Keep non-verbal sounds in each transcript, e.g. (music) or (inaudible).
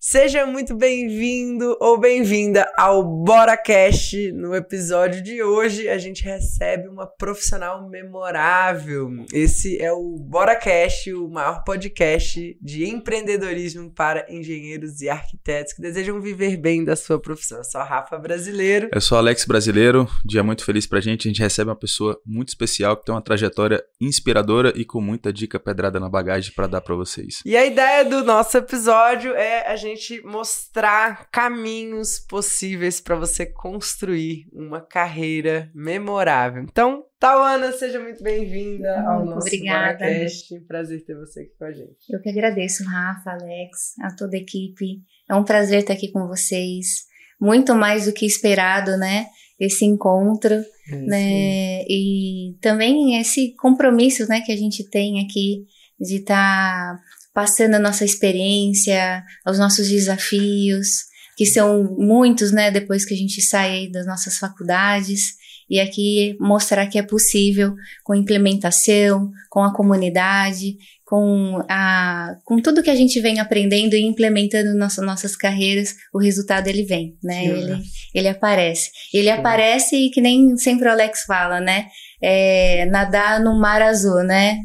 Seja muito bem-vindo ou bem-vinda ao BoraCast. No episódio de hoje, a gente recebe uma profissional memorável. Esse é o BoraCast, o maior podcast de empreendedorismo para engenheiros e arquitetos que desejam viver bem da sua profissão. Eu sou a Rafa Brasileiro. Eu sou Alex Brasileiro. Dia muito feliz pra gente. A gente recebe uma pessoa muito especial que tem uma trajetória inspiradora e com muita dica pedrada na bagagem para dar para vocês. E a ideia do nosso episódio é a gente gente mostrar caminhos possíveis para você construir uma carreira memorável. Então, Tauana, seja muito bem-vinda ao nosso Obrigada. podcast. Prazer ter você aqui com a gente. Eu que agradeço, Rafa, Alex, a toda a equipe. É um prazer estar aqui com vocês. Muito mais do que esperado, né? Esse encontro, é, né? Sim. E também esse compromisso, né, que a gente tem aqui de estar tá passando a nossa experiência, os nossos desafios, que são muitos, né, depois que a gente sai das nossas faculdades, e aqui mostrar que é possível com implementação, com a comunidade, com, a, com tudo que a gente vem aprendendo e implementando nas nossas, nossas carreiras, o resultado ele vem, né? Ele, ele aparece. Ele Sim. aparece e que nem sempre o Alex fala, né? É, nadar no mar azul, né?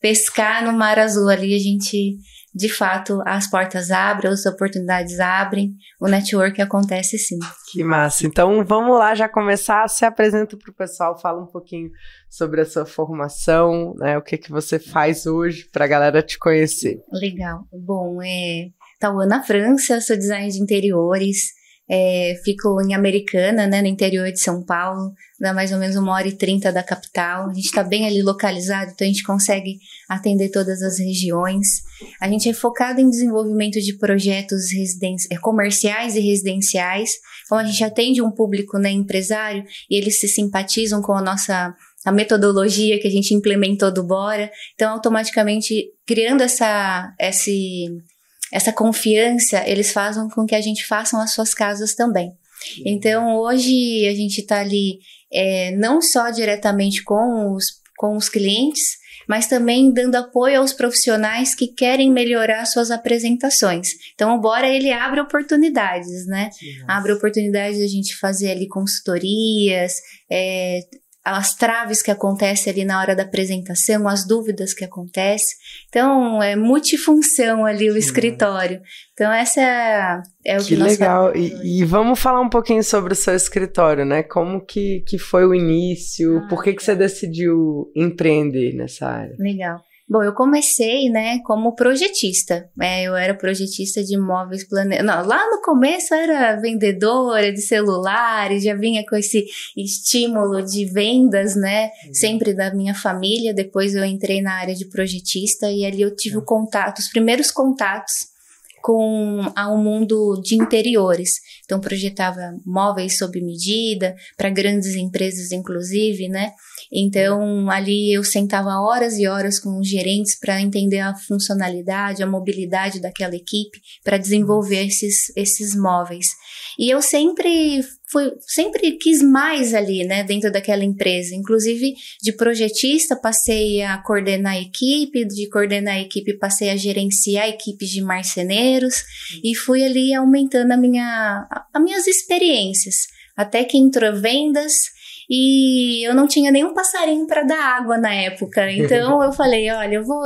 pescar no mar azul ali, a gente, de fato, as portas abrem, as oportunidades abrem, o network acontece sim. Que massa. Então, vamos lá já começar, se apresenta para o pessoal, fala um pouquinho sobre a sua formação, né, o que que você faz hoje para a galera te conhecer. Legal. Bom, é Tauana França, sou designer de interiores, é, fico em Americana, né, no interior de São Paulo, dá mais ou menos uma hora e trinta da capital. A gente está bem ali localizado, então a gente consegue atender todas as regiões. A gente é focado em desenvolvimento de projetos é, comerciais e residenciais. Então a gente atende um público né, empresário e eles se simpatizam com a nossa a metodologia que a gente implementou do Bora. Então, automaticamente, criando essa, esse, essa confiança, eles fazem com que a gente faça as suas casas também. Então, hoje a gente está ali é, não só diretamente com os, com os clientes, mas também dando apoio aos profissionais que querem melhorar suas apresentações. Então, o Bora ele abre oportunidades, né? Abre oportunidades de a gente fazer ali consultorias, é, as traves que acontecem ali na hora da apresentação, as dúvidas que acontecem. Então, é multifunção ali o Sim. escritório. Então, essa é, é o que, que nós legal. E, e, vamos falar um pouquinho sobre o seu escritório, né? Como que, que foi o início? Ah, Por que, que você decidiu empreender nessa área? Legal. Bom, eu comecei, né, como projetista. É, eu era projetista de imóveis plane... Não, lá no começo era vendedora de celulares, já vinha com esse estímulo de vendas, né, uhum. sempre da minha família. Depois eu entrei na área de projetista e ali eu tive uhum. contato, os primeiros contatos com a um mundo de interiores. Então projetava móveis sob medida para grandes empresas inclusive, né? Então, ali eu sentava horas e horas com os gerentes para entender a funcionalidade, a mobilidade daquela equipe, para desenvolver esses, esses móveis. E eu sempre fui, sempre quis mais ali, né, dentro daquela empresa. Inclusive, de projetista, passei a coordenar a equipe, de coordenar a equipe, passei a gerenciar equipes de marceneiros e fui ali aumentando a minha, as minhas experiências. Até que entrou vendas, e eu não tinha nenhum passarinho para dar água na época. (laughs) Então eu falei, olha, eu vou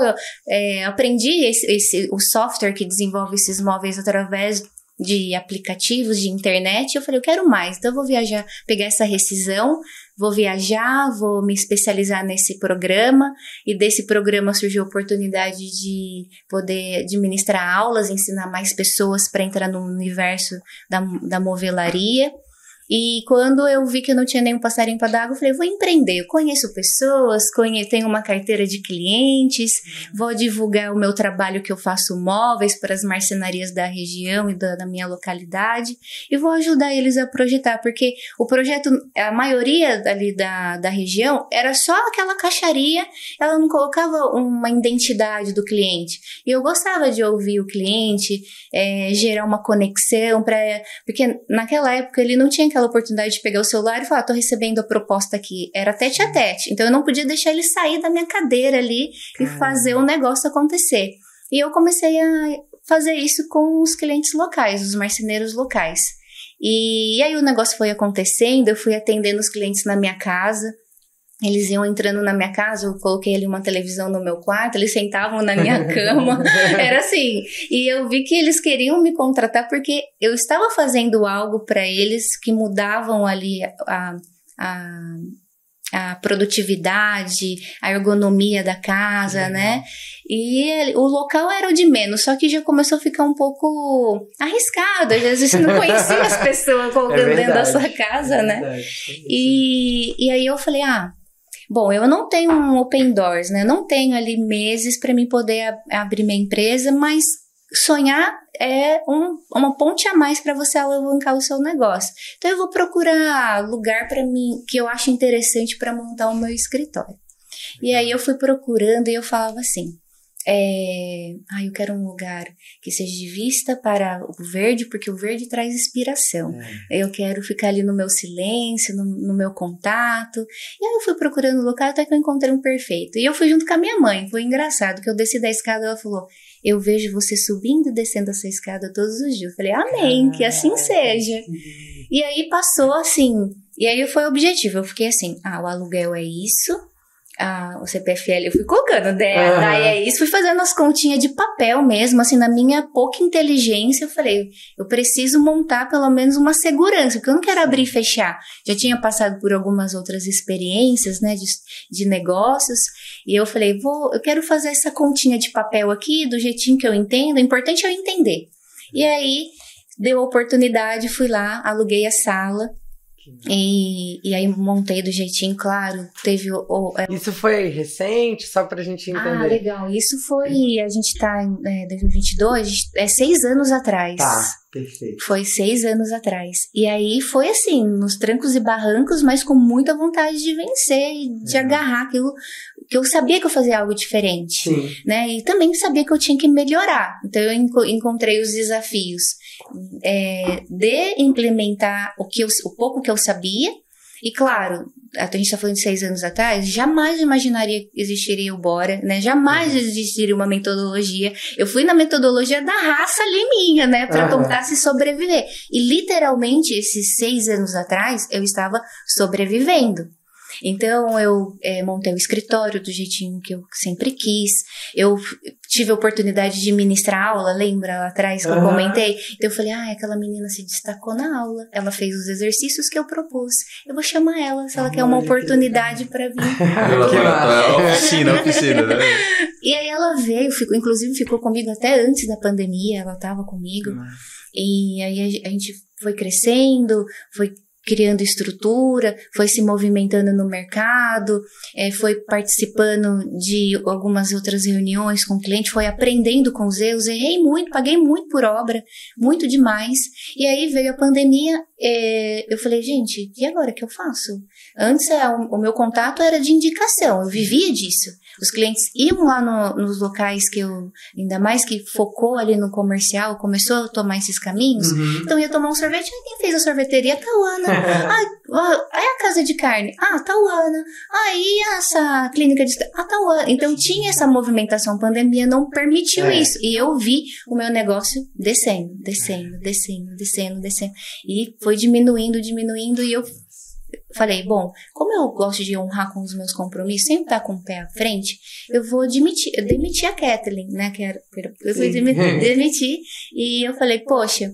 é, aprendi esse, esse, o software que desenvolve esses móveis através de aplicativos de internet. Eu falei, eu quero mais, então eu vou viajar, pegar essa rescisão, vou viajar, vou me especializar nesse programa. E desse programa surgiu a oportunidade de poder administrar aulas, ensinar mais pessoas para entrar no universo da, da movelaria. E quando eu vi que eu não tinha nenhum passarinho para dar água, eu falei, vou empreender. Eu conheço pessoas, tenho uma carteira de clientes, vou divulgar o meu trabalho que eu faço móveis para as marcenarias da região e da, da minha localidade e vou ajudar eles a projetar, porque o projeto, a maioria ali da, da região era só aquela caixaria, ela não colocava uma identidade do cliente. E eu gostava de ouvir o cliente, é, gerar uma conexão, pra, porque naquela época ele não tinha aquela aquela oportunidade de pegar o celular e falar, tô recebendo a proposta aqui. Era tete a tete. Então eu não podia deixar ele sair da minha cadeira ali e fazer o negócio acontecer. E eu comecei a fazer isso com os clientes locais, os marceneiros locais. E, e aí o negócio foi acontecendo, eu fui atendendo os clientes na minha casa. Eles iam entrando na minha casa, eu coloquei ali uma televisão no meu quarto, eles sentavam na minha (laughs) cama. Era assim. E eu vi que eles queriam me contratar porque eu estava fazendo algo para eles que mudavam ali a, a, a produtividade, a ergonomia da casa, uhum. né? E o local era o de menos, só que já começou a ficar um pouco arriscado. Às vezes você não conhecia as pessoas (laughs) colocando é dentro da sua casa, é né? E, e aí eu falei, ah, bom, eu não tenho um open doors, né? Eu não tenho ali meses para mim poder ab abrir minha empresa, mas sonhar é um, uma ponte a mais para você alavancar o seu negócio. Então eu vou procurar lugar para mim que eu acho interessante para montar o meu escritório. E aí eu fui procurando e eu falava assim: é, ah, eu quero um lugar que seja de vista para o verde, porque o verde traz inspiração. É. Eu quero ficar ali no meu silêncio, no, no, meu contato. E aí eu fui procurando o local até que eu encontrei um perfeito. E eu fui junto com a minha mãe. Foi engraçado que eu desci da escada e ela falou: Eu vejo você subindo e descendo essa escada todos os dias. Eu falei: Amém, que assim seja. E aí passou assim. E aí foi o objetivo. Eu fiquei assim: Ah, o aluguel é isso o CPFL, eu fui colocando, né? Uhum. Daí é isso, fui fazendo as continhas de papel mesmo, assim, na minha pouca inteligência, eu falei, eu preciso montar pelo menos uma segurança, porque eu não quero abrir e fechar. Já tinha passado por algumas outras experiências, né, de, de negócios, e eu falei, vou, eu quero fazer essa continha de papel aqui, do jeitinho que eu entendo, o importante é eu entender. E aí, deu a oportunidade, fui lá, aluguei a sala, e, e aí montei do jeitinho, claro. Teve o. o é... Isso foi recente, só pra gente entender. Ah, legal. Isso foi. A gente tá em é, 2022, é seis anos atrás. Tá, perfeito. Foi seis anos atrás. E aí foi assim, nos trancos e barrancos, mas com muita vontade de vencer e de agarrar aquilo que eu sabia que eu fazia algo diferente, Sim. né? E também sabia que eu tinha que melhorar. Então eu encontrei os desafios é, de implementar o que eu, o pouco que eu sabia. E claro, a gente está falando de seis anos atrás, jamais imaginaria que existiria o Bora, né? Jamais uhum. existiria uma metodologia. Eu fui na metodologia da raça ali minha, né? Para uhum. tentar se sobreviver. E literalmente, esses seis anos atrás, eu estava sobrevivendo. Então eu é, montei o escritório do jeitinho que eu sempre quis. Eu tive a oportunidade de ministrar aula, lembra lá atrás que uhum. eu comentei? Então eu falei, ah, aquela menina se destacou na aula. Ela fez os exercícios que eu propus. Eu vou chamar ela se ela quer uma oportunidade para vir. (laughs) Ela oficina, oficina, né? (laughs) E aí ela veio, ficou, inclusive ficou comigo até antes da pandemia, ela estava comigo. Uhum. E aí a gente foi crescendo, foi criando estrutura, foi se movimentando no mercado, é, foi participando de algumas outras reuniões com o cliente, foi aprendendo com os erros, errei muito, paguei muito por obra, muito demais. E aí veio a pandemia, é, eu falei, gente, e agora que eu faço? Antes é, o, o meu contato era de indicação, eu vivia disso. Os clientes iam lá no, nos locais que eu, ainda mais que focou ali no comercial, começou a tomar esses caminhos. Uhum. Então ia tomar um sorvete, ah, quem fez a sorveteria? Tauana. ah, aí a casa de carne? Ah, Tauana. Aí essa clínica de. Ah, Tauana. Então tinha essa movimentação, a pandemia não permitiu é. isso. E eu vi o meu negócio descendo, descendo, descendo, descendo, descendo. E foi diminuindo, diminuindo, e eu falei, bom, como eu gosto de honrar com os meus compromissos, sempre estar tá com o pé à frente, eu vou demitir, eu demiti a Kathleen, né, que era, eu fui demitir, (laughs) demitir, e eu falei, poxa,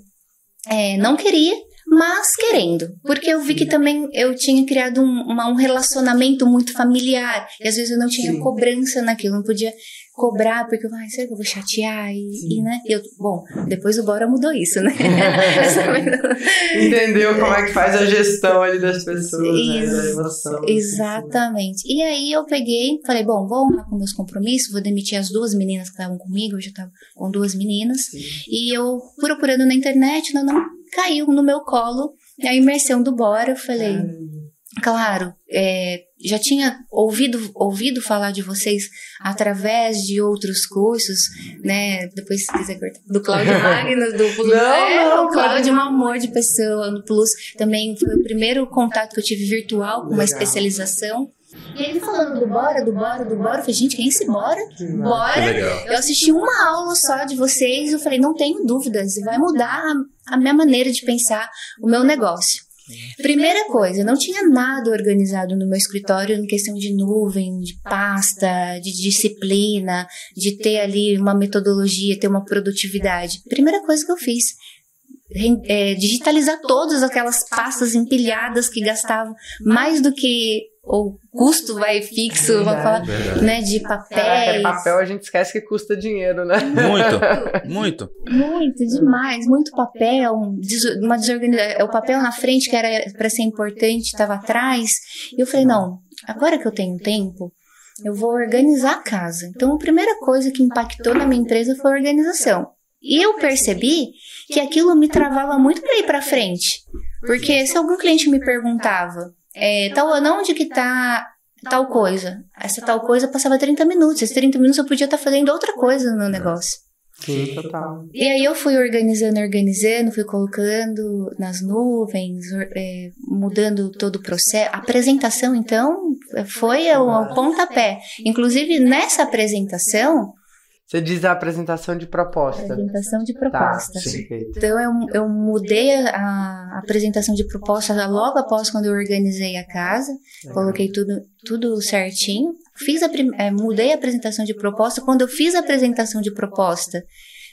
é, não queria, mas querendo, porque eu vi que também eu tinha criado um, uma, um relacionamento muito familiar, e às vezes eu não tinha Sim. cobrança naquilo, não podia cobrar, porque eu, ai, será que eu vou chatear? E, e, né? Eu, bom, depois o Bora mudou isso, né? (laughs) Entendeu como é que faz a gestão ali das pessoas, né? Da emoção. Exatamente. E aí eu peguei, falei, bom, vou honrar com meus compromissos, vou demitir as duas meninas que estavam comigo, eu já estava com duas meninas. Sim. E eu, procurando na internet, não, não caiu no meu colo a imersão do Bora. Eu falei, claro, é, já tinha ouvido, ouvido falar de vocês através de outros cursos, né? Depois, se quiser cortar, do Cláudio (laughs) Magno, do Plus. Não, é, não, o Cláudio é um amor de pessoa no Plus. Também foi o primeiro contato que eu tive virtual com uma especialização. E ele falando do bora, do bora, do bora. Eu falei, gente, quem é esse bora? Bora. Eu assisti uma aula só de vocês. Eu falei, não tenho dúvidas. Vai mudar a, a minha maneira de pensar o meu negócio. Primeira coisa, eu não tinha nada organizado no meu escritório em questão de nuvem, de pasta, de disciplina, de ter ali uma metodologia, ter uma produtividade. Primeira coisa que eu fiz, é, digitalizar todas aquelas pastas empilhadas que gastavam mais do que o custo vai fixo, vamos falar, Verdade. né, de Caraca, papéis. papel a gente esquece que custa dinheiro, né? Muito, (laughs) muito. Muito, demais, muito papel, uma desorganização. O papel na frente, que era para ser importante, estava atrás. E eu falei, não, agora que eu tenho tempo, eu vou organizar a casa. Então, a primeira coisa que impactou na minha empresa foi a organização. E eu percebi que aquilo me travava muito para ir para frente. Porque se algum cliente me perguntava, é, tal, onde que tá tal coisa? Essa tal coisa passava 30 minutos. Esses 30 minutos eu podia estar fazendo outra coisa no negócio. Sim, total. E aí eu fui organizando, organizando, fui colocando nas nuvens, é, mudando todo o processo. A apresentação, então, foi o, o pontapé. Inclusive, nessa apresentação, Você diz a apresentação de proposta. apresentação de Tá, proposta. sim. Então eu, eu mudei a, a apresentação de proposta logo após quando eu organizei a casa, coloquei tudo, tudo certinho. Fiz a, eh, mudei a apresentação de proposta. Quando eu fiz a apresentação de proposta,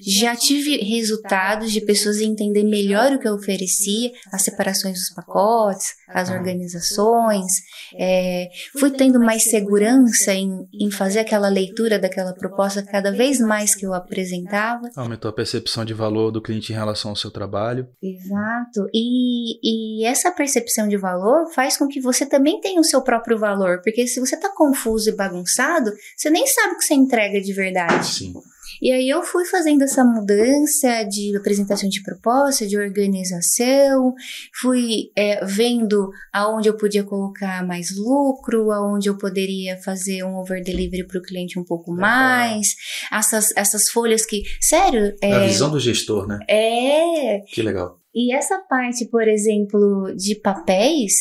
já tive resultados de pessoas entender melhor o que eu oferecia, as separações dos pacotes, as organizações. eh, fui tendo mais segurança em, em fazer aquela leitura daquela proposta cada vez mais que eu apresentava. Aumentou a percepção de valor do cliente em relação ao seu trabalho. Exato. E, e essa percepção de valor faz com que você também tenha o seu próprio valor. Porque se você tá confuso e bagunçado, você nem sabe o que você entrega de verdade. Sim. E aí eu fui fazendo essa mudança de apresentação de proposta, de organização, fui é, vendo aonde eu podia colocar mais lucro, aonde eu poderia fazer um over delivery para o cliente um pouco mais, essas, essas folhas que, sério, É a visão do gestor, né? é Que legal. e essa parte, por exemplo, de papéis,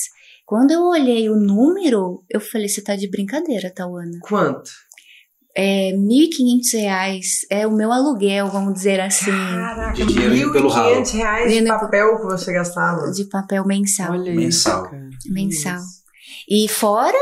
quando eu olhei o número, eu falei, você tá de brincadeira, Tauana. Quanto? É 1.500 reais é o meu aluguel, vamos dizer assim, Caraca, De dinheiro indo pelo ralo. 1.500 reais de papel que você gastava. de papel mensal. Olha Mensal. isso, cara. Mensal. Isso. E fora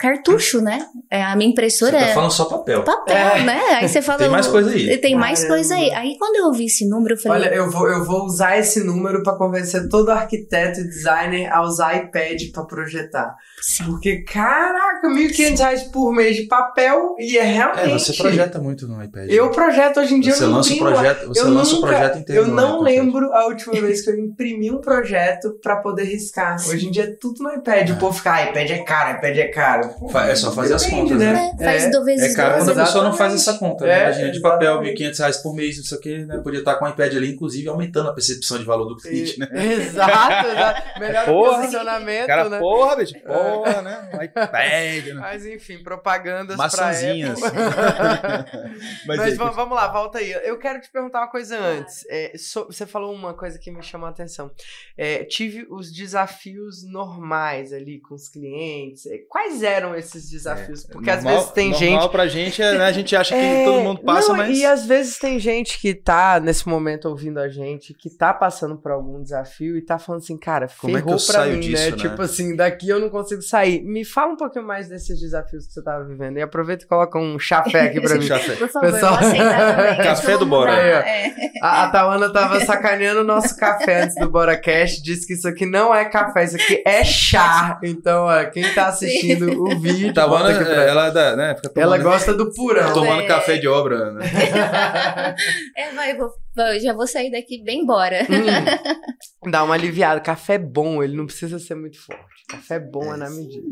cartucho, né? É, A minha Você impressora tá é falando só papel. papel, É. né? Aí você fala. Tem mais coisa aí. Tem mais Caramba. coisa aí. Aí quando eu ouvi esse número, eu falei. Olha, eu vou, eu vou usar esse número pra convencer todo arquiteto e designer a usar iPad pra projetar. sim. Porque, caraca, 1.500 reais por mês de papel e é realmente. É, você projeta muito no iPad. Eu projeto hoje em dia. Você eu lança o projeto, você eu lança o nunca- projeto inteiro. Eu não iPad. lembro a última vez que eu imprimi um projeto pra poder riscar. (laughs) Hoje em dia é tudo no iPad. O povo fica, ah, iPad é caro, iPad é caro. Pô, é só fazer as depende, contas, né? É, faz É. do vezes É caro quando a pessoa não faz essa conta. É, né? Imagina de papel, exatamente. 1.500 reais por mês, não sei o que, né? Podia estar com o iPad ali, inclusive aumentando a percepção de valor do cliente, né? (laughs) Exato, exato. Melhor Porra. posicionamento, Cara, né? porra, bicho, porra, né? IPad, né? Mas enfim, propagandas Maçãzinhas. (laughs) Mas, Mas aí, va- vamos lá, volta aí. Eu quero te perguntar uma coisa antes. É, so- você falou uma coisa que me chamou a atenção. É, tive os desafios normais ali com os clientes. É, Quais eram esses desafios? Porque às normal- vezes tem normal gente. pra gente, é, né? A gente acha que É, todo mundo passa, não, mas... E às vezes tem gente que tá nesse momento ouvindo a gente, que tá passando por algum desafio e tá falando assim, cara, Como é que eu pra saio mim, disso, né? né? Tipo assim, daqui eu não consigo sair. Me fala um pouquinho mais desses desafios que você tava vivendo. E aproveita e coloca um chafé aqui pra mim. Por favor, Pessoal-. (laughs) Café do Bora. Aí, é. A, a Tawana tava sacaneando o nosso café antes do BoraCast, disse que isso aqui não é café, isso aqui é chá. Então, ó, quem tá (laughs) assistindo o vídeo, Tavana, volta aqui pra- ela, dá, né, fica ela gosta do purão. tomando É. café de obra, né? (laughs) É, vai, eu vou, eu já vou sair daqui bem embora. Hum, dá uma aliviada. Café é bom, ele não precisa ser muito forte. Café bom é, na medida.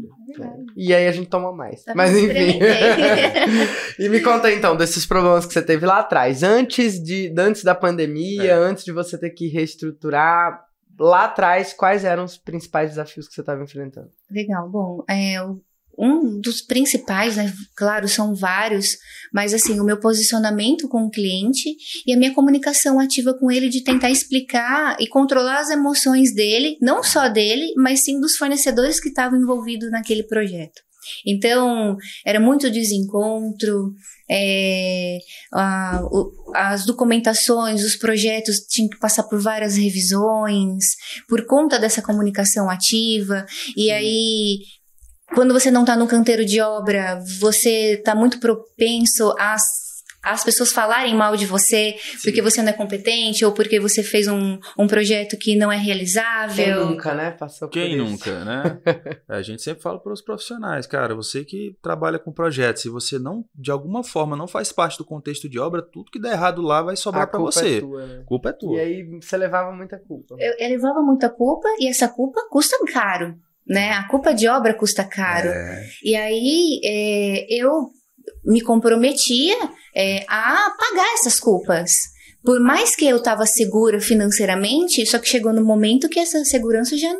E aí a gente toma mais. Tá Mas bom, enfim. (laughs) e me conta aí, então desses problemas que você teve lá atrás, antes de antes da pandemia, É. antes de você ter que reestruturar lá atrás, quais eram os principais desafios que você estava enfrentando? Legal, bom, é, um dos principais, né, claro, são vários, mas assim, o meu posicionamento com o cliente e a minha comunicação ativa com ele de tentar explicar e controlar as emoções dele, não só dele, mas sim dos fornecedores que estavam envolvidos naquele projeto. Então, era muito desencontro, é, a, o, as documentações, os projetos tinham que passar por várias revisões, por conta dessa comunicação ativa, e aí quando você não está no canteiro de obra, você está muito propenso a as pessoas falarem mal de você Sim. porque você não é competente ou porque você fez um, um projeto que não é realizável. Quem nunca, né? Passou Quem nunca, né? (laughs) a gente sempre fala para os profissionais, cara, você que trabalha com projetos, se você não, de alguma forma, não faz parte do contexto de obra, tudo que der errado lá vai sobrar para você. É tua, né? Culpa é tua. E aí você levava muita culpa. Eu, eu levava muita culpa e essa culpa custa caro né? A culpa de obra custa caro. É. E aí é, eu me comprometia é, a pagar essas culpas. Por mais que eu estava segura financeiramente, só que chegou no momento que essa segurança já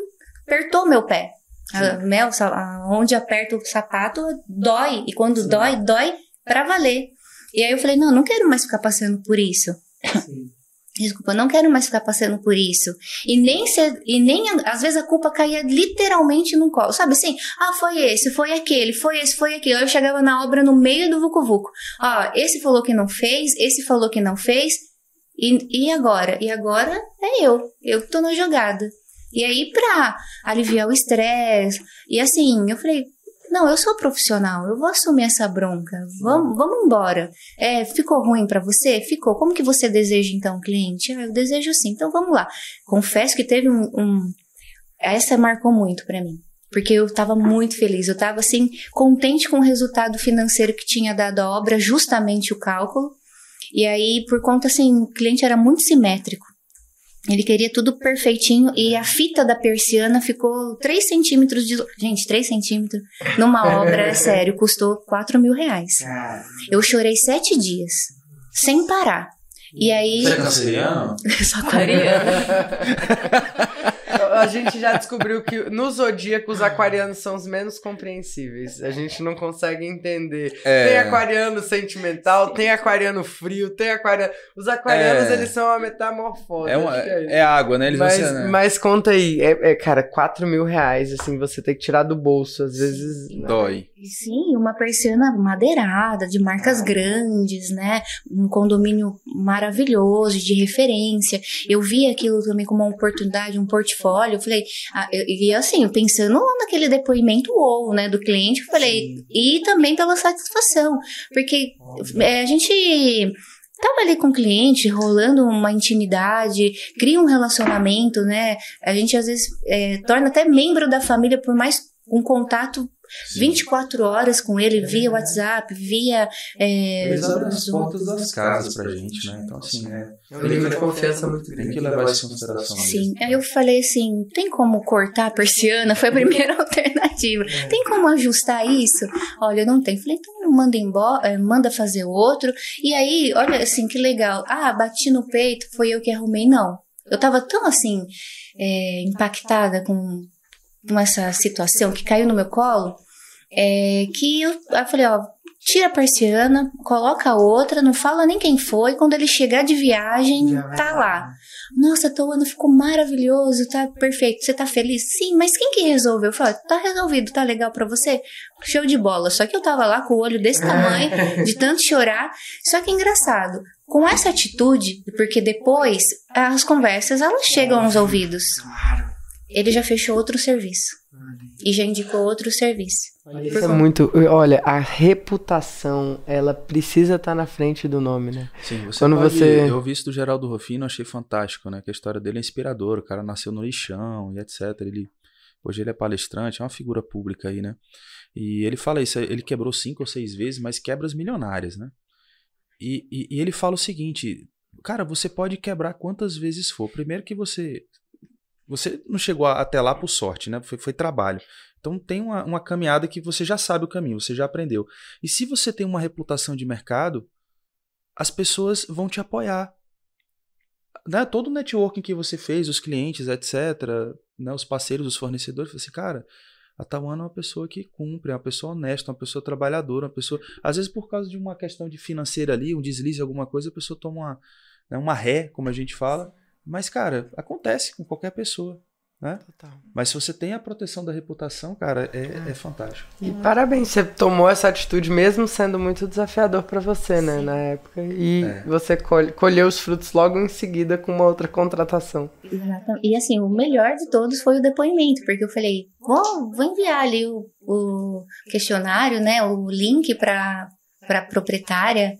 apertou meu pé. A, mel, onde aperta o sapato dói. E quando Sim. dói, dói pra valer. E aí eu falei, não, não quero mais ficar passando por isso. Sim. Desculpa, não quero mais ficar passando por isso. E nem ser, e nem às vezes a culpa caía literalmente no colo. Sabe assim? Ah, foi esse, foi aquele, foi esse, foi aquele. Eu chegava na obra no meio do vucu vucu. Ah, esse falou que não fez, esse falou que não fez. E, e agora? E agora é eu. Eu que tô na jogada. E aí, pra aliviar o estresse, e assim, eu falei, não, eu sou profissional, eu vou assumir essa bronca. Vamos, vamos embora. É, ficou ruim para você? Ficou. Como que você deseja então, cliente? Ah, eu desejo assim. Então vamos lá. Confesso que teve um, um... essa marcou muito para mim. Porque eu estava muito feliz, eu estava assim, contente com o resultado financeiro que tinha dado a obra, justamente o cálculo. E aí, por conta assim, o cliente era muito simétrico. Ele queria tudo perfeitinho e a fita da persiana ficou 3 centímetros de. Gente, 3 centímetros numa (laughs) obra, é sério, custou 4 mil reais. Eu chorei sete dias, sem parar. E aí. Você é canceriano? (laughs) Sou aquariano. (laughs) a gente já descobriu que no zodíaco os aquarianos são os menos compreensíveis. A gente não consegue entender. É... Tem aquariano sentimental, tem aquariano frio, tem aquariano. Os aquarianos, é... eles são uma metamorfose. É, uma, é, é, água, né? Eles mas, vão ser, né? mas conta aí, é, é, cara, 4 mil reais, assim, você tem que tirar do bolso. Às vezes. Dói. Sim, uma persiana madeirada, de marcas ah. grandes, né? Um condomínio maravilhoso, de referência. Eu vi aquilo também como uma oportunidade, um portfólio. Eu falei, ah, eu, e assim, pensando naquele depoimento ou, né, do cliente, eu falei, Sim. e também pela satisfação, porque é, a gente tava ali com o cliente, rolando uma intimidade, cria um relacionamento, né? A gente às vezes é, torna até membro da família por mais um contato Sim. 24 horas com ele via WhatsApp, via. É, Eles abrem as portas das casas pra gente, né? Então, assim, é. É um nível de confiança muito grande. Tem que levar isso em consideração. Sim. Aí eu falei assim: tem como cortar a persiana? Foi a primeira (laughs) alternativa. É. Tem como ajustar isso? Olha, não tem. Falei, então manda embora, é, manda fazer outro. E aí, olha assim, que legal. Ah, bati no peito, foi eu que arrumei. Não. Eu tava tão assim, é, impactada com com essa situação que caiu no meu colo, é que eu, eu falei, ó, tira a persiana, coloca a outra, não fala nem quem foi, quando ele chegar de viagem, tá lá. Nossa, teu ano ficou maravilhoso, tá perfeito. Você tá feliz? Sim, mas quem que resolveu? Eu falei, tá resolvido, tá legal para você? Show de bola. Só que eu tava lá com o olho desse tamanho, (laughs) de tanto chorar. Só que engraçado, com essa atitude, porque depois as conversas elas chegam aos ouvidos. Claro ele já fechou outro serviço. E já indicou outro serviço. Isso é muito. Olha, a reputação, ela precisa estar tá na frente do nome, né? Sim, você Quando pode, você. Eu vi isso do Geraldo Rofino, achei fantástico, né? Que a história dele é inspiradora. O cara nasceu no lixão e etc. Ele, hoje ele é palestrante, é uma figura pública aí, né? E ele fala isso, ele quebrou cinco ou seis vezes, mas quebras milionárias, né? E, e, e ele fala o seguinte: cara, você pode quebrar quantas vezes for. Primeiro que você você não chegou até lá por sorte, né? Foi, foi trabalho. Então tem uma, uma, caminhada que você já sabe o caminho, você já aprendeu. E se você tem uma reputação de mercado, as pessoas vão te apoiar. Né? Todo o networking que você fez, os clientes, etc., né? os parceiros, os fornecedores, você, assim, cara, a Tawana é uma pessoa que cumpre, é uma pessoa honesta, uma pessoa trabalhadora, uma pessoa. Às vezes, por causa de uma questão de financeira ali, um deslize, alguma coisa, a pessoa toma uma, né, uma ré, como a gente fala, mas, cara, acontece com qualquer pessoa. Né? Total. Mas se você tem a proteção da reputação, cara, é, é. é fantástico. E parabéns, você tomou essa atitude mesmo sendo muito desafiador para você, né, na época. E é. você colhe, colheu os frutos logo em seguida com uma outra contratação. Exatamente. E assim, o melhor de todos foi o depoimento, porque eu falei, vou, vou enviar ali o, o questionário, né, o link para para proprietária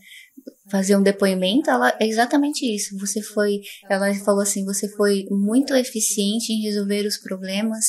fazer um depoimento, ela é exatamente isso. Você foi, ela falou assim, você foi muito eficiente em resolver os problemas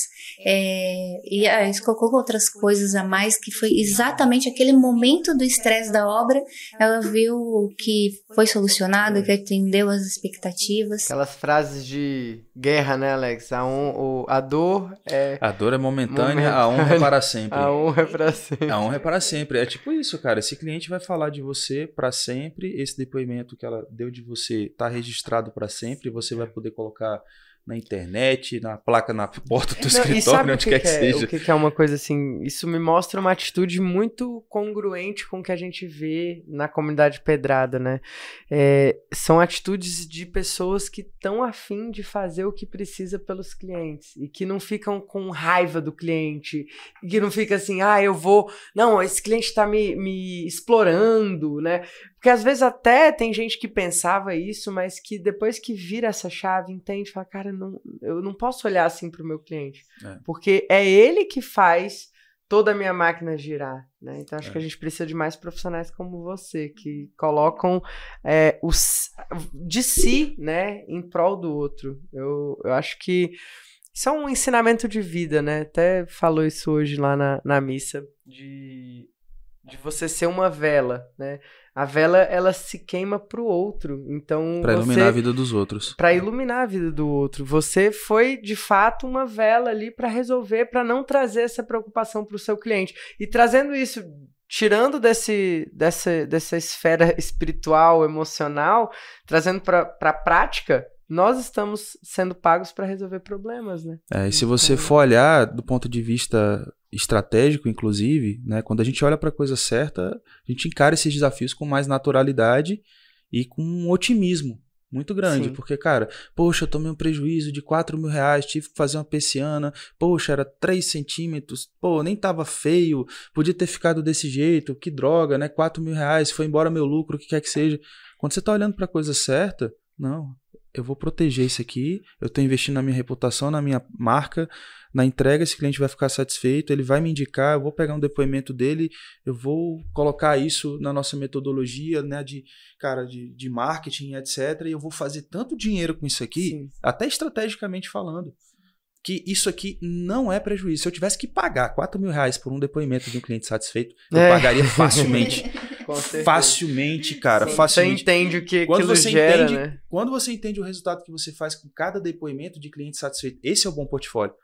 é, e aí colocou outras coisas a mais que foi exatamente aquele momento do estresse da obra. Ela viu que foi solucionado, que atendeu as expectativas. Aquelas frases de guerra, né, Alex? A, um, o, a dor é a dor é momentânea, momentânea, a honra é para sempre. A honra é para sempre. A honra é para sempre. É tipo isso, cara. Esse cliente vai falar de você para sempre esse depoimento que ela deu de você está registrado para sempre, você vai poder colocar na internet, na placa na porta do Não, escritório, onde que quer que, que, é? seja. O que, que é uma coisa assim, isso me mostra uma atitude muito congruente com o que a gente vê na comunidade pedrada, né? É, são atitudes de pessoas que estão afim de fazer o que precisa pelos clientes e que não ficam com raiva do cliente e que não fica assim, ah, eu vou, não, esse cliente está me, me explorando, né? Porque às vezes até tem gente que pensava isso, mas que depois que vira essa chave, entende, fala, cara, não, eu não posso olhar assim para o meu cliente. É. Porque é ele que faz toda a minha máquina girar. Né? Então acho é. que a gente precisa de mais profissionais como você, que colocam é, os, de si né, em prol do outro. Eu, eu acho que isso é um ensinamento de vida, né? Até falou isso hoje lá na, na missa, de, de você ser uma vela, né? A vela ela se queima pro outro. Então para iluminar a vida dos outros. Para iluminar a vida do outro. Você foi de fato uma vela ali para resolver, para não trazer essa preocupação para o seu cliente. E trazendo isso tirando desse, dessa, dessa esfera espiritual, emocional, trazendo para a prática, nós estamos sendo pagos para resolver problemas, né? É, e se você então for olhar do ponto de vista estratégico, inclusive, né? Quando a gente olha para a coisa certa, a gente encara esses desafios com mais naturalidade e com um otimismo muito grande, Sim. porque, cara, poxa, eu tomei um prejuízo de 4 mil reais, tive que fazer uma persiana, poxa, era 3 centímetros, pô, nem tava feio, podia ter ficado desse jeito, que droga, né? 4 mil reais, foi embora meu lucro, o que quer que seja. Quando você tá olhando para coisa certa, não, eu vou proteger isso aqui, eu estou investindo na minha reputação, na minha marca, na entrega, esse cliente vai ficar satisfeito, ele vai me indicar, eu vou pegar um depoimento dele, eu vou colocar isso na nossa metodologia, né, de, cara, de, de marketing, etc, e eu vou fazer tanto dinheiro com isso aqui, Sim. até estrategicamente falando, que isso aqui não é prejuízo. Se eu tivesse que pagar 4 mil reais por um depoimento de um cliente satisfeito, eu é. pagaria (laughs) facilmente. Facilmente, cara, Sim, facilmente. Você entende o que quando você gera, entende, né? Quando você entende o resultado que você faz com cada depoimento de cliente satisfeito, esse é o bom portfólio.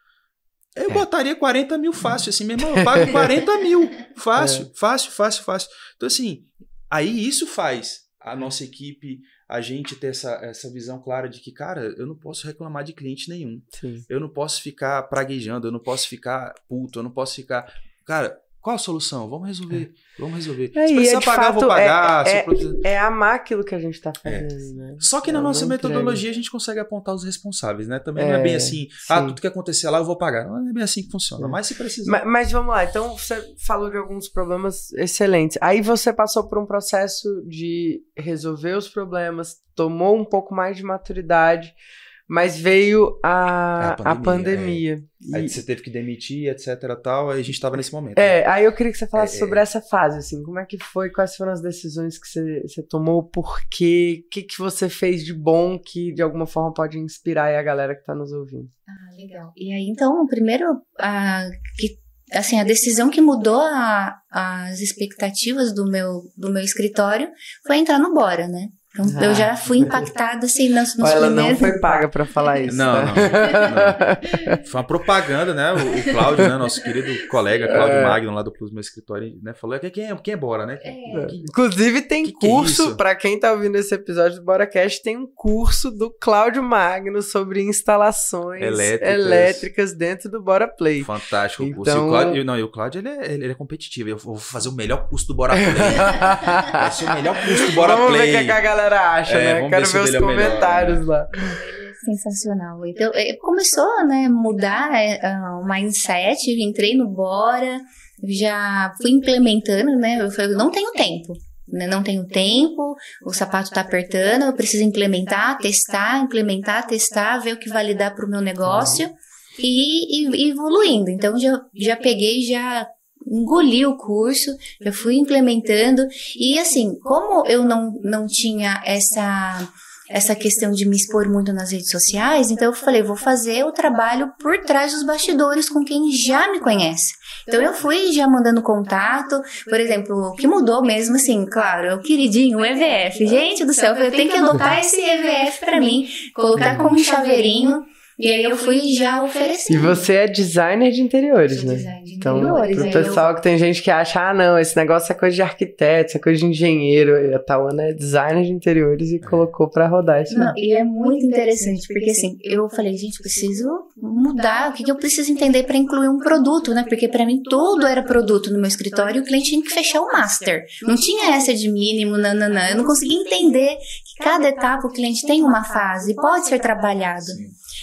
Eu é. botaria 40 mil fácil, assim, meu irmão, eu pago 40 (laughs) mil. Fácil, é. fácil, fácil, fácil. Então, assim, aí isso faz a nossa equipe, a gente ter essa, essa visão clara de que, cara, eu não posso reclamar de cliente nenhum. Sim. Eu não posso ficar praguejando, eu não posso ficar puto, eu não posso ficar. Cara, qual a solução? Vamos resolver. É. Vamos resolver. É, se precisar é, pagar, fato, vou pagar. É, é, é, amar aquilo que a gente está é. fazendo. Né? Só que na nossa metodologia a gente consegue apontar os responsáveis, né? Também não é bem assim, ah, sim. ah, tudo que acontecer lá eu vou pagar. Não é bem assim que funciona. Mas se precisar. Mas, mas, vamos lá, então você falou de alguns problemas excelentes. Aí você passou por um processo de resolver os problemas, tomou um pouco mais de maturidade. Mas veio a, a pandemia. A pandemia. É. Aí você teve que demitir, etc tal, aí a gente estava nesse momento. É, né? aí eu queria que você falasse é, sobre essa fase, assim, como é que foi, quais foram as decisões que você, você tomou, por quê, o que, que você fez de bom que de alguma forma pode inspirar a galera que está nos ouvindo. Ah, legal. E aí, então, primeiro, a, que, assim, a decisão que mudou a, as expectativas do meu, do meu escritório foi entrar no Bora, né? Então, ah. eu já fui impactada assim nos, nos Ela não foi paga para falar isso. Não, né? não, não, Foi uma propaganda, né? O, o Cláudio, né? Nosso querido colega Cláudio é. Magno lá do Plus Meu Escritório, né? Falou quem é, quem é Bora, né? É. Inclusive tem que curso, que é para quem tá ouvindo esse episódio do BoraCast, tem um curso do Cláudio Magno sobre instalações elétricas, elétricas dentro do Bora Play. Fantástico o curso. Então... E o então- Cláudio, não, e o Cláudio ele é, ele é competitivo. Eu vou fazer o melhor curso do Bora Play. (laughs) Vai ser o melhor curso do Bora Vamos Play. Ver o que a galera acha, é, né? Quero ver, os comentámelhões lá. sensacional. Então, é, começou, né, mudar uh, o mindset, entrei no Bora, já fui implementando, né, eu falei, não tenho tempo, né, não tenho tempo, o sapato tá apertando, eu preciso implementar, testar, implementar, testar, ver o que vai lidar para o meu negócio e, e, evoluindo. Então, já, já peguei, já engoli o curso, já fui implementando e assim, como eu não, não tinha essa essa questão de me expor muito nas redes sociais, então eu falei, vou fazer o trabalho por trás dos bastidores com quem já me conhece. Então eu fui já mandando contato, por exemplo, o que mudou mesmo, assim, claro, o queridinho, o EVF. Gente do céu, eu tenho que adotar esse EVF para mim, colocar como chaveirinho e aí eu fui já oferecer. E você é designer de interiores, né? Designer de então, interiores. Pro pessoal eu... que tem gente que acha, ah, não, esse negócio é coisa de arquiteto, isso é coisa de engenheiro. E a Tawana é designer de interiores e colocou para rodar isso. Não, e é muito interessante, porque assim, eu falei, gente, preciso mudar, o que, que eu preciso entender para incluir um produto, né? Porque para mim tudo era produto no meu escritório e o cliente tinha que fechar o master. Não tinha essa de mínimo, nananã. Eu não conseguia entender que cada etapa o cliente tem uma fase, pode ser trabalhado.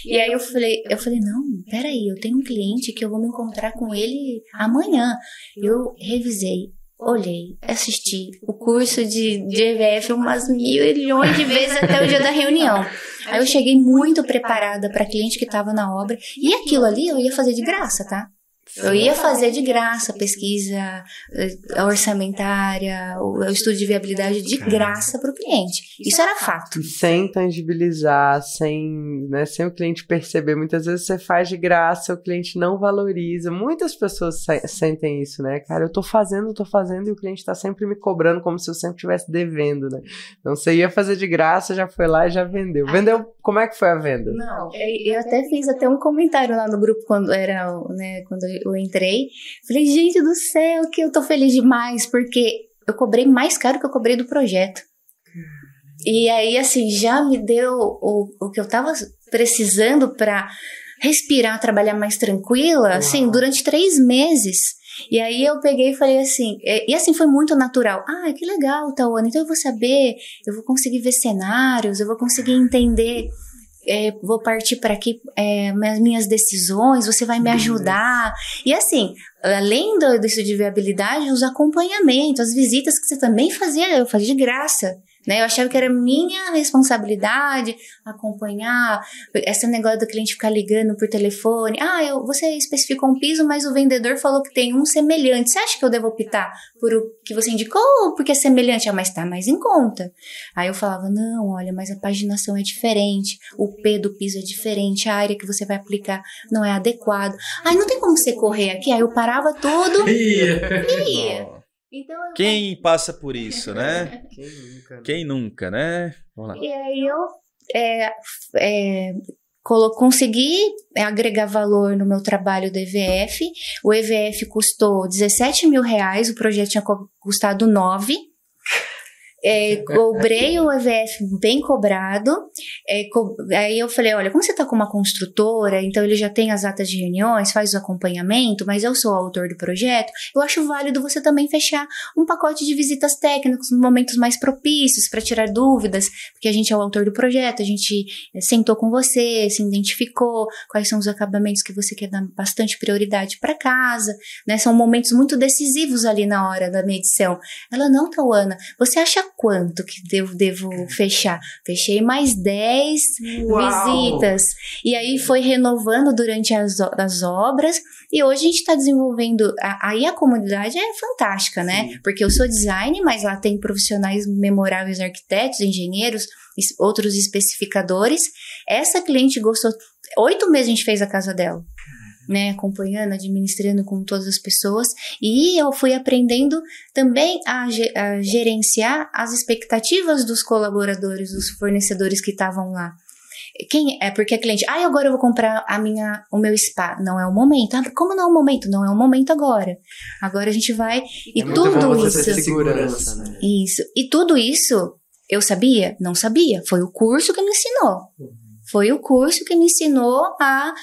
E aí eu falei, eu falei, não, peraí, eu tenho um cliente que eu vou me encontrar com ele amanhã. Eu revisei, olhei, assisti o curso de, de EVF umas mil milhões de vezes até o dia da reunião. Aí eu cheguei muito preparada para cliente que estava na obra e aquilo ali eu ia fazer de graça, tá? Eu ia fazer de graça a pesquisa eh, orçamentária, o estudo de viabilidade de graça para o cliente. Isso era fato. Sem tangibilizar, sem, né, sem o cliente perceber. Muitas vezes você faz de graça, o cliente não valoriza. Muitas pessoas sentem isso, né? Cara, eu tô fazendo, tô fazendo e o cliente tá sempre me cobrando como se eu sempre estivesse devendo, né? Então você ia fazer de graça, já foi lá e já vendeu. Vendeu, como é que foi a venda? Não, eu até fiz até um comentário lá no grupo quando era, né, quando eu entrei. Falei, gente do céu, que eu tô feliz demais, porque eu cobrei mais caro que eu cobrei do projeto. E aí, assim, já me deu o, o que eu tava precisando para respirar, trabalhar mais tranquila, Uau. assim, durante três meses. E aí eu peguei e falei assim, e, e assim foi muito natural. Ah, que legal, Tawana, então eu vou saber, eu vou conseguir ver cenários, eu vou conseguir entender é, vou partir para aqui é, as minhas decisões, você vai me ajudar. E assim, além do, disso de viabilidade, os acompanhamentos, as visitas que você também fazia, eu fazia de graça. Né? Eu achava que era minha responsabilidade acompanhar esse negócio do cliente ficar ligando por telefone. Ah, eu, você especificou um piso, mas o vendedor falou que tem um semelhante. Você acha que eu devo optar por o que você indicou ou porque é semelhante? Ah, mas tá mais em conta. Aí eu falava, não, olha, mas a paginação é diferente, o P do piso é diferente, a área que você vai aplicar não é adequada. Aí não tem como você correr aqui. Aí eu parava tudo e ia. Então, Quem passa por isso, né? (laughs) Quem nunca, né? Quem nunca, né? Vamos lá. E aí eu é, é, consegui agregar valor no meu trabalho do EVF. O EVF custou 17 mil reais, o projeto tinha custado 9. É, cobrei o EVF bem cobrado. É, co aí eu falei: olha, como você está com uma construtora, então ele já tem as atas de reuniões, faz o acompanhamento, mas eu sou o autor do projeto, eu acho válido você também fechar um pacote de visitas técnicas momentos mais propícios para tirar dúvidas, porque a gente é o autor do projeto, a gente é, sentou com você, se identificou, quais são os acabamentos que você quer dar bastante prioridade para casa, né? São momentos muito decisivos ali na hora da medição. Ela, não, Tauana, você acha quanto que devo, devo fechar? Fechei mais 10 visitas. E aí foi renovando durante as, as obras. E hoje a gente está desenvolvendo. A, aí a comunidade é fantástica, né? Sim. Porque eu sou design, mas lá tem profissionais memoráveis, arquitetos, engenheiros, outros especificadores. Essa cliente gostou. Oito meses a gente fez a casa dela né, acompanhando, administrando com todas as pessoas, e eu fui aprendendo também a, a gerenciar as expectativas dos colaboradores, dos fornecedores que estavam lá. Quem é porque a cliente, ah, agora eu vou comprar a minha, o meu spa. Não é o momento. Ah, como não é o momento? Não é o momento agora. Agora a gente vai e é tudo isso. Segurança, né? Isso. E tudo isso eu sabia? Não sabia. Foi o curso que me ensinou. Uhum. Foi o curso que me ensinou a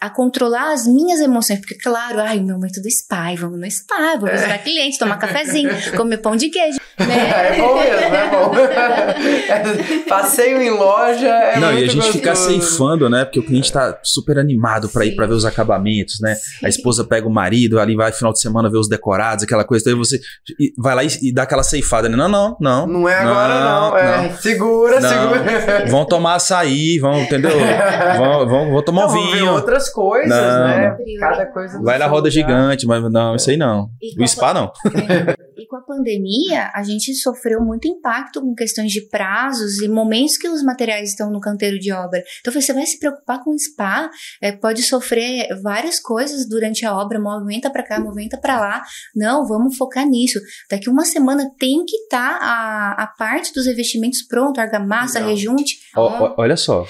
a controlar as minhas emoções, porque claro, ai, o meu momento do spa, vamos no spa, vamos visitar é. cliente, tomar cafezinho, comer pão de queijo. Né? (laughs) é bom mesmo, é bom. (laughs) Passeio em loja é Não, e a gente gostoso. fica ceifando, né? Porque o cliente tá super animado para ir para ver os acabamentos, né? Sim. A esposa pega o marido, ali vai final de semana ver os decorados, aquela coisa. Então você vai lá e, e dá aquela ceifada, né? Não, não, não. Não é agora, não. não. É, segura, não. segura. Vão tomar açaí, vão, entendeu? (laughs) vão, vão, vão tomar não, um vinho. Vão ver outras coisas, não, né? Cada coisa. Vai na roda gigante, mas não, isso aí não. O spa não. (laughs) E com a pandemia, a gente sofreu muito impacto com questões de prazos e momentos que os materiais estão no canteiro de obra. Então, você vai se preocupar com o spa, é, pode sofrer várias coisas durante a obra, movimenta para cá, movimenta para lá. Não, vamos focar nisso. Daqui uma semana tem que estar tá a, a parte dos revestimentos pronto, argamassa, Legal. rejunte. O, olha só,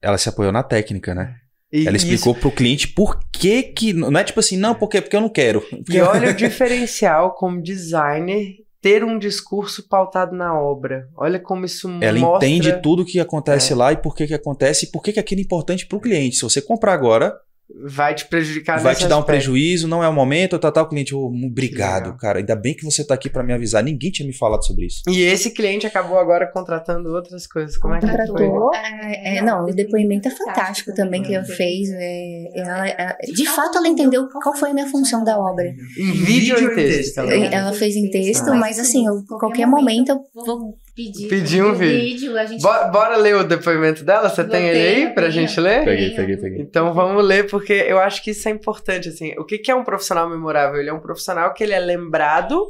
ela se apoiou na técnica, né? E, ela explicou isso... pro cliente por que que... Não é tipo assim, não, porque, porque eu não quero. E olha o diferencial como designer ter um discurso pautado na obra. Olha como isso Ela mostra... entende tudo que acontece é. lá e por que que acontece e por que que aquilo é importante pro cliente. Se você comprar agora, vai te prejudicar Vai te dar um prejuízo, não é o momento, tá, tá, o cliente, oh, obrigado, cara, ainda bem que você tá aqui para me avisar, ninguém tinha me falado sobre isso. E esse cliente acabou agora contratando outras coisas, como é que Contratou, é, é, não, o depoimento é fantástico também que ela fez, é, ela, ela, de fato ela entendeu qual foi a minha função da obra. Em vídeo ou em texto? Ela fez? em texto, mas assim, eu, qualquer momento eu vou pedir, pedir um vídeo. vídeo gente... bora, bora, ler o depoimento dela? Você tem ele aí pra gente ler? Peguei, peguei, peguei. Então vamos ler, porque eu acho que isso é importante, assim. O que, que é um profissional memorável? Ele é um profissional que ele é lembrado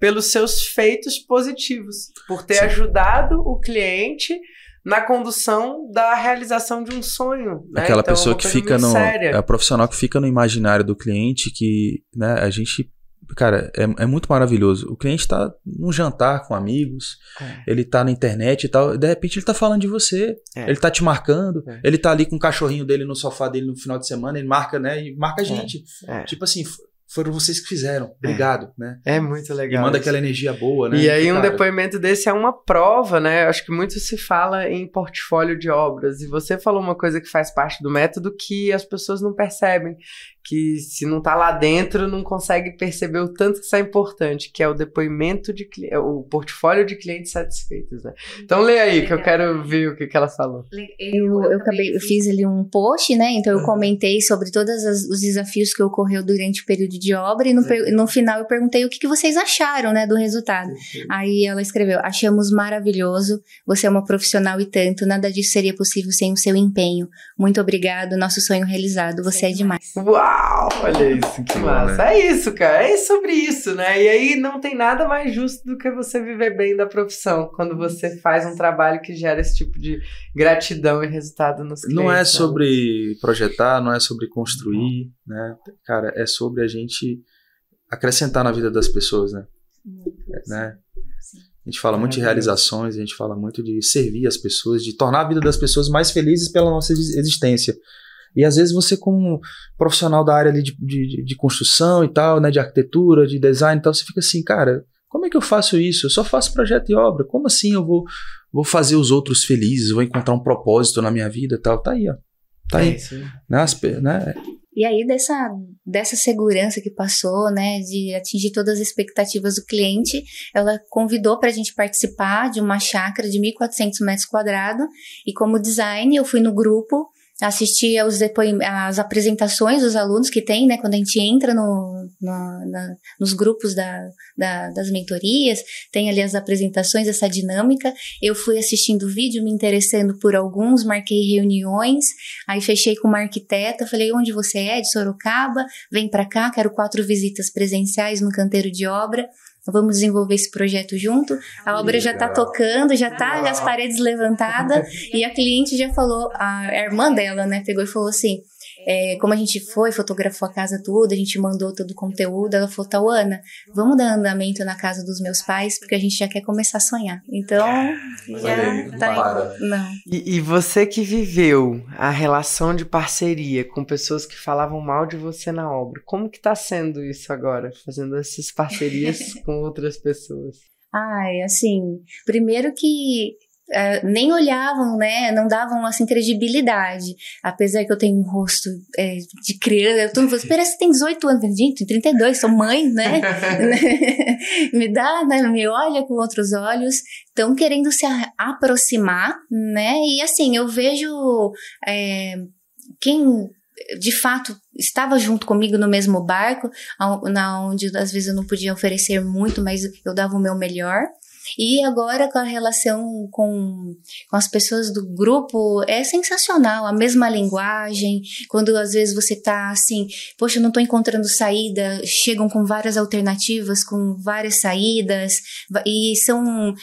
pelos seus feitos positivos, por ter Sim. ajudado o cliente na condução da realização de um sonho. Né? Aquela então, pessoa que fica no. Séria. É a profissional que fica no imaginário do cliente, que né, a gente Cara, é, é muito maravilhoso. O cliente tá num jantar com amigos, é. ele tá na internet e tal, e de repente ele tá falando de você, é. ele tá te marcando, é. ele tá ali com o cachorrinho dele no sofá dele no final de semana, ele marca, né, e marca a é. gente. É. Tipo assim, foram vocês que fizeram. Obrigado, é. né? É muito legal. E manda isso. aquela energia boa, né? E aí um depoimento desse é uma prova, né? Acho que muito se fala em portfólio de obras. E você falou uma coisa que faz parte do método que as pessoas não percebem, que se não tá lá dentro não consegue perceber o tanto que isso é importante, que é o depoimento de o portfólio de clientes satisfeitos, né? Então lê aí que eu quero ver o que, que ela falou. Eu, eu acabei, eu fiz ali um post, né? Então eu comentei sobre todos os desafios que ocorreu durante o período de obra e no, no final eu perguntei o que, que vocês acharam, né, do resultado. Aí ela escreveu: "Achamos maravilhoso. Você é uma profissional e tanto. Nada disso seria possível sem o seu empenho. Muito obrigado. Nosso sonho realizado. Você é demais." Uau! Uau! Olha isso, que massa. Né? É isso, cara. É sobre isso, né? E aí não tem nada mais justo do que você viver bem da profissão quando você faz um trabalho que gera esse tipo de gratidão e resultado nos clientes. Não é né? sobre projetar, não é sobre construir, uhum. né? Cara, é sobre a gente acrescentar na vida das pessoas, né? né? A gente fala muito de realizações, a gente fala muito de servir as pessoas, de tornar a vida das pessoas mais felizes pela nossa existência. E às vezes você, como profissional da área de, de, de construção e tal, né, de arquitetura, de design e tal, você fica assim, cara, como é que eu faço isso? Eu só faço projeto e obra. Como assim eu vou, vou fazer os outros felizes? Vou encontrar um propósito na minha vida e tal? Tá aí, ó. Tá aí. É né? E aí, dessa, dessa segurança que passou, né, de atingir todas as expectativas do cliente, ela convidou para a gente participar de uma chácara de 1.400 metros quadrados. E como design, eu fui no grupo assistir aos às apresentações dos alunos que tem, né, quando a gente entra no, no na, nos grupos da, da, das mentorias, tem ali as apresentações, essa dinâmica. Eu fui assistindo o vídeo, me interessando por alguns, marquei reuniões, aí fechei com uma arquiteta, falei, onde você é? De Sorocaba, vem para cá, quero quatro visitas presenciais no canteiro de obra vamos desenvolver esse projeto junto. A obra já está tocando, já está as paredes levantadas. (laughs) E a cliente já falou, a irmã dela, né, pegou e falou assim: é, como a gente foi, fotografou a casa toda, a gente mandou todo o conteúdo, ela falou, Tauana, vamos dar andamento na casa dos meus pais, porque a gente já quer começar a sonhar. Então, já tá Não. E, e você que viveu a relação de parceria com pessoas que falavam mal de você na obra, como que tá sendo isso agora, fazendo essas parcerias (laughs) com outras pessoas? Ai, assim, primeiro que Uh, nem olhavam, né? Não davam assim credibilidade. Apesar que eu tenho um rosto é, de criança, todo mundo falou, espera, você tem 18 anos. Gente, 32, sou mãe, né? (laughs) me dá, né? Me olha com outros olhos. Estão querendo se aproximar, né? E assim, eu vejo é, quem de fato estava junto comigo no mesmo barco, na onde às vezes eu não podia oferecer muito, mas eu dava o meu melhor. E agora com a relação com, com as pessoas do grupo é sensacional, a mesma linguagem. Quando às vezes você tá assim, poxa, não tô encontrando saída, chegam com várias alternativas, com várias saídas, e são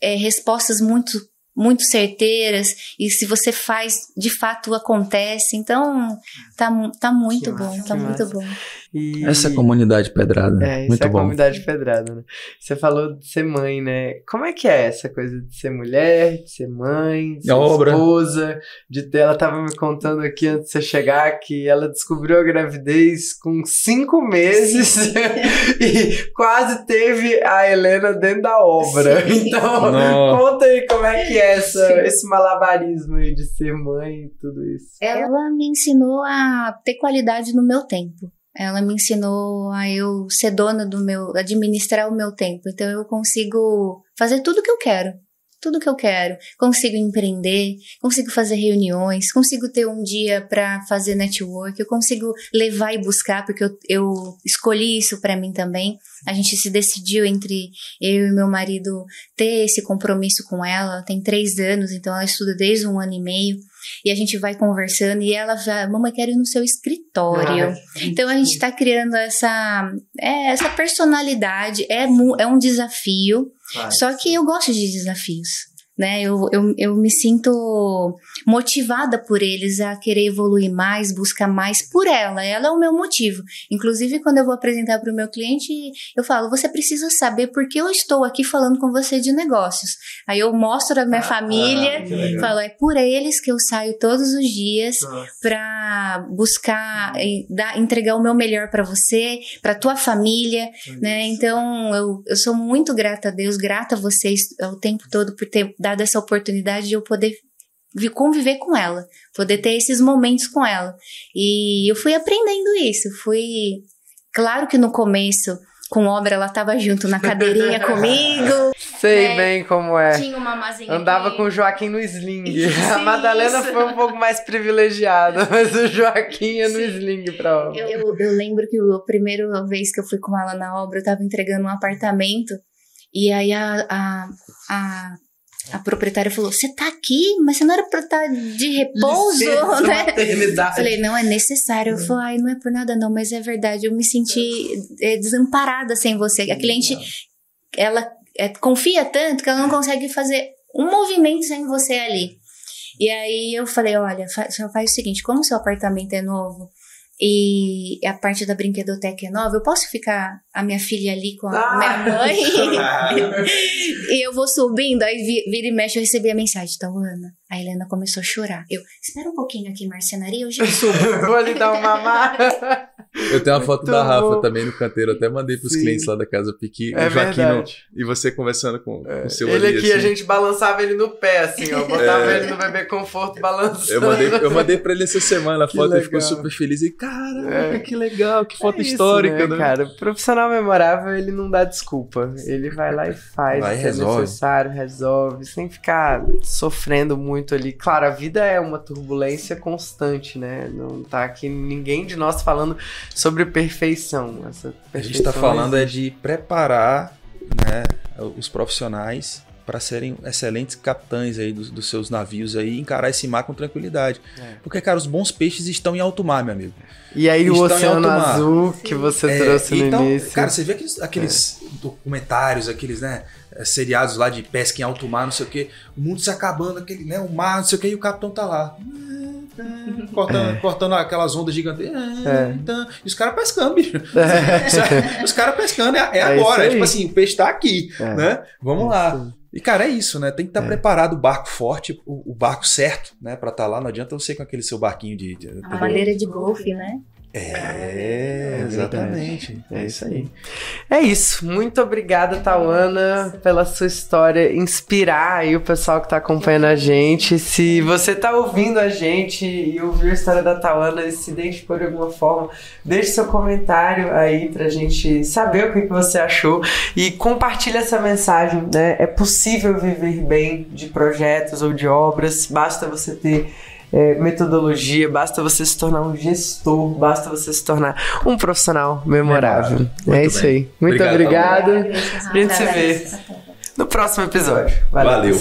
é, respostas muito muito certeiras e se você faz, de fato acontece. Então, tá, tá muito que bom, massa, tá muito bom. E... Essa é comunidade pedrada. É, muito é bom. comunidade pedrada, né? Você falou de ser mãe, né? Como é que é essa coisa de ser mulher, de ser mãe, de ser obra. esposa, de ter. Ela tava me contando aqui antes de você chegar que ela descobriu a gravidez com cinco meses (laughs) e quase teve a Helena dentro da obra. Sim. Então, Nossa. conta aí como é que é essa, esse malabarismo aí de ser mãe e tudo isso. Ela me ensinou a ter qualidade no meu tempo. Ela me ensinou a eu ser dona do meu, administrar o meu tempo. Então eu consigo fazer tudo que eu quero. Tudo que eu quero. Consigo empreender, consigo fazer reuniões, consigo ter um dia para fazer network, eu consigo levar e buscar, porque eu, eu escolhi isso para mim também. A gente se decidiu entre eu e meu marido ter esse compromisso com ela. Tem três anos, então ela estuda desde um ano e meio. E a gente vai conversando e ela vai, mamãe, quero ir no seu escritório. Ah, então a gente está criando essa, é, essa personalidade, é, é um desafio. Só que eu gosto de desafios né? Eu, eu, eu me sinto motivada por eles a querer evoluir mais, buscar mais por ela. Ela é o meu motivo. Inclusive, quando eu vou apresentar para o meu cliente, eu falo: você precisa saber por que eu estou aqui falando com você de negócios. Aí eu mostro a minha ah, família, ah, falo: é por eles que eu saio todos os dias para buscar e dar, entregar o meu melhor para você, para tua família, né? Então, eu, eu sou muito grata a Deus, grata a vocês o tempo todo por ter dado essa oportunidade de eu poder conviver com ela, poder ter esses momentos com ela. E eu fui aprendendo isso, fui. Claro que no começo, com obra, ela estava junto na cadeirinha (laughs) comigo. Sei né? bem como é. Tinha uma mazinha. Andava aqui. com o Joaquim no sling. (laughs) a Madalena isso. foi um pouco mais privilegiada, (laughs) mas o Joaquim ia no sling pra obra. Eu, eu, eu lembro que a primeira vez que eu fui com ela na obra, eu estava entregando um apartamento. E aí a, a, a a proprietária falou: Você tá aqui, mas você não era pra estar tá de repouso, Licença, né? Falei: Não, é necessário. Eu falei: Ai, não é por nada, não, mas é verdade. Eu me senti é, desamparada sem você. A cliente, ela é, confia tanto que ela não consegue fazer um movimento sem você ali. E aí eu falei: Olha, faz, faz o seguinte: como seu apartamento é novo, e a parte da brinquedoteca é nova, eu posso ficar a minha filha ali com a ah, minha mãe? (laughs) e eu vou subindo, aí vira e mexe, eu recebi a mensagem, tá, Ana? A Helena começou a chorar. Eu, espera um pouquinho aqui, marcenaria, eu já (laughs) subo. vou lhe dar uma (laughs) mamar. Eu tenho uma foto Muito da Rafa também no canteiro, até mandei pros Sim. clientes lá da Casa Piqui. É o Joaquim no, e você conversando com, é. com o seu Ele ali, aqui, assim. a gente balançava ele no pé, assim, ó. Botava é. ele no bebê conforto balançando. Eu mandei, eu mandei pra ele essa semana a foto, ele ficou super feliz. E, caraca, é. que legal, que foto é isso, histórica, né, né? Cara, profissional memorável, ele não dá desculpa. Ele vai lá e faz vai, o que é resolve. é necessário, resolve, sem ficar sofrendo muito ali. Claro, a vida é uma turbulência constante, né? Não tá aqui ninguém de nós falando sobre perfeição. Essa perfeição a gente está falando é de preparar né, os profissionais para serem excelentes capitães aí dos, dos, seus navios aí e encarar esse mar com tranquilidade. É. Porque, cara, os bons peixes estão em alto mar, meu amigo. E aí estão o oceano azul que você é, trouxe no então, início. Cara, você vê aqueles, aqueles é. documentários, aqueles, né, é, seriados lá de pesca em alto mar, não sei o que, o mundo se acabando, aquele, né, o mar, não sei o que, e o capitão tá lá cortando, é. cortando aquelas ondas gigantes. É. Então, e os caras pescando, bicho. É. (laughs) Os caras pescando, é, é, é agora. tipo assim, o peixe tá aqui, é. né? Vamos lá. E, cara, é isso, né? Tem que estar tá preparado o barco forte, o, o barco certo, né? Pra estar tá lá. Não adianta você com aquele seu barquinho de. de a madeira de golfe, né? É, exatamente. É, é isso aí. É isso. Muito obrigada, Tauana, pela sua história, inspirar aí o pessoal que tá acompanhando a gente. Se você tá ouvindo a gente e ouviu a história da Tauana e se identificou de alguma forma, deixe seu comentário aí pra gente saber o que, que você achou e compartilhe essa mensagem, né? É possível viver bem de projetos ou de obras, basta você ter é, metodologia, basta você se tornar um gestor, basta você se tornar um profissional memorável. é isso bem. aí. Muito obrigado. obrigado. A gente se vê no próximo episódio. Valeu. Valeu.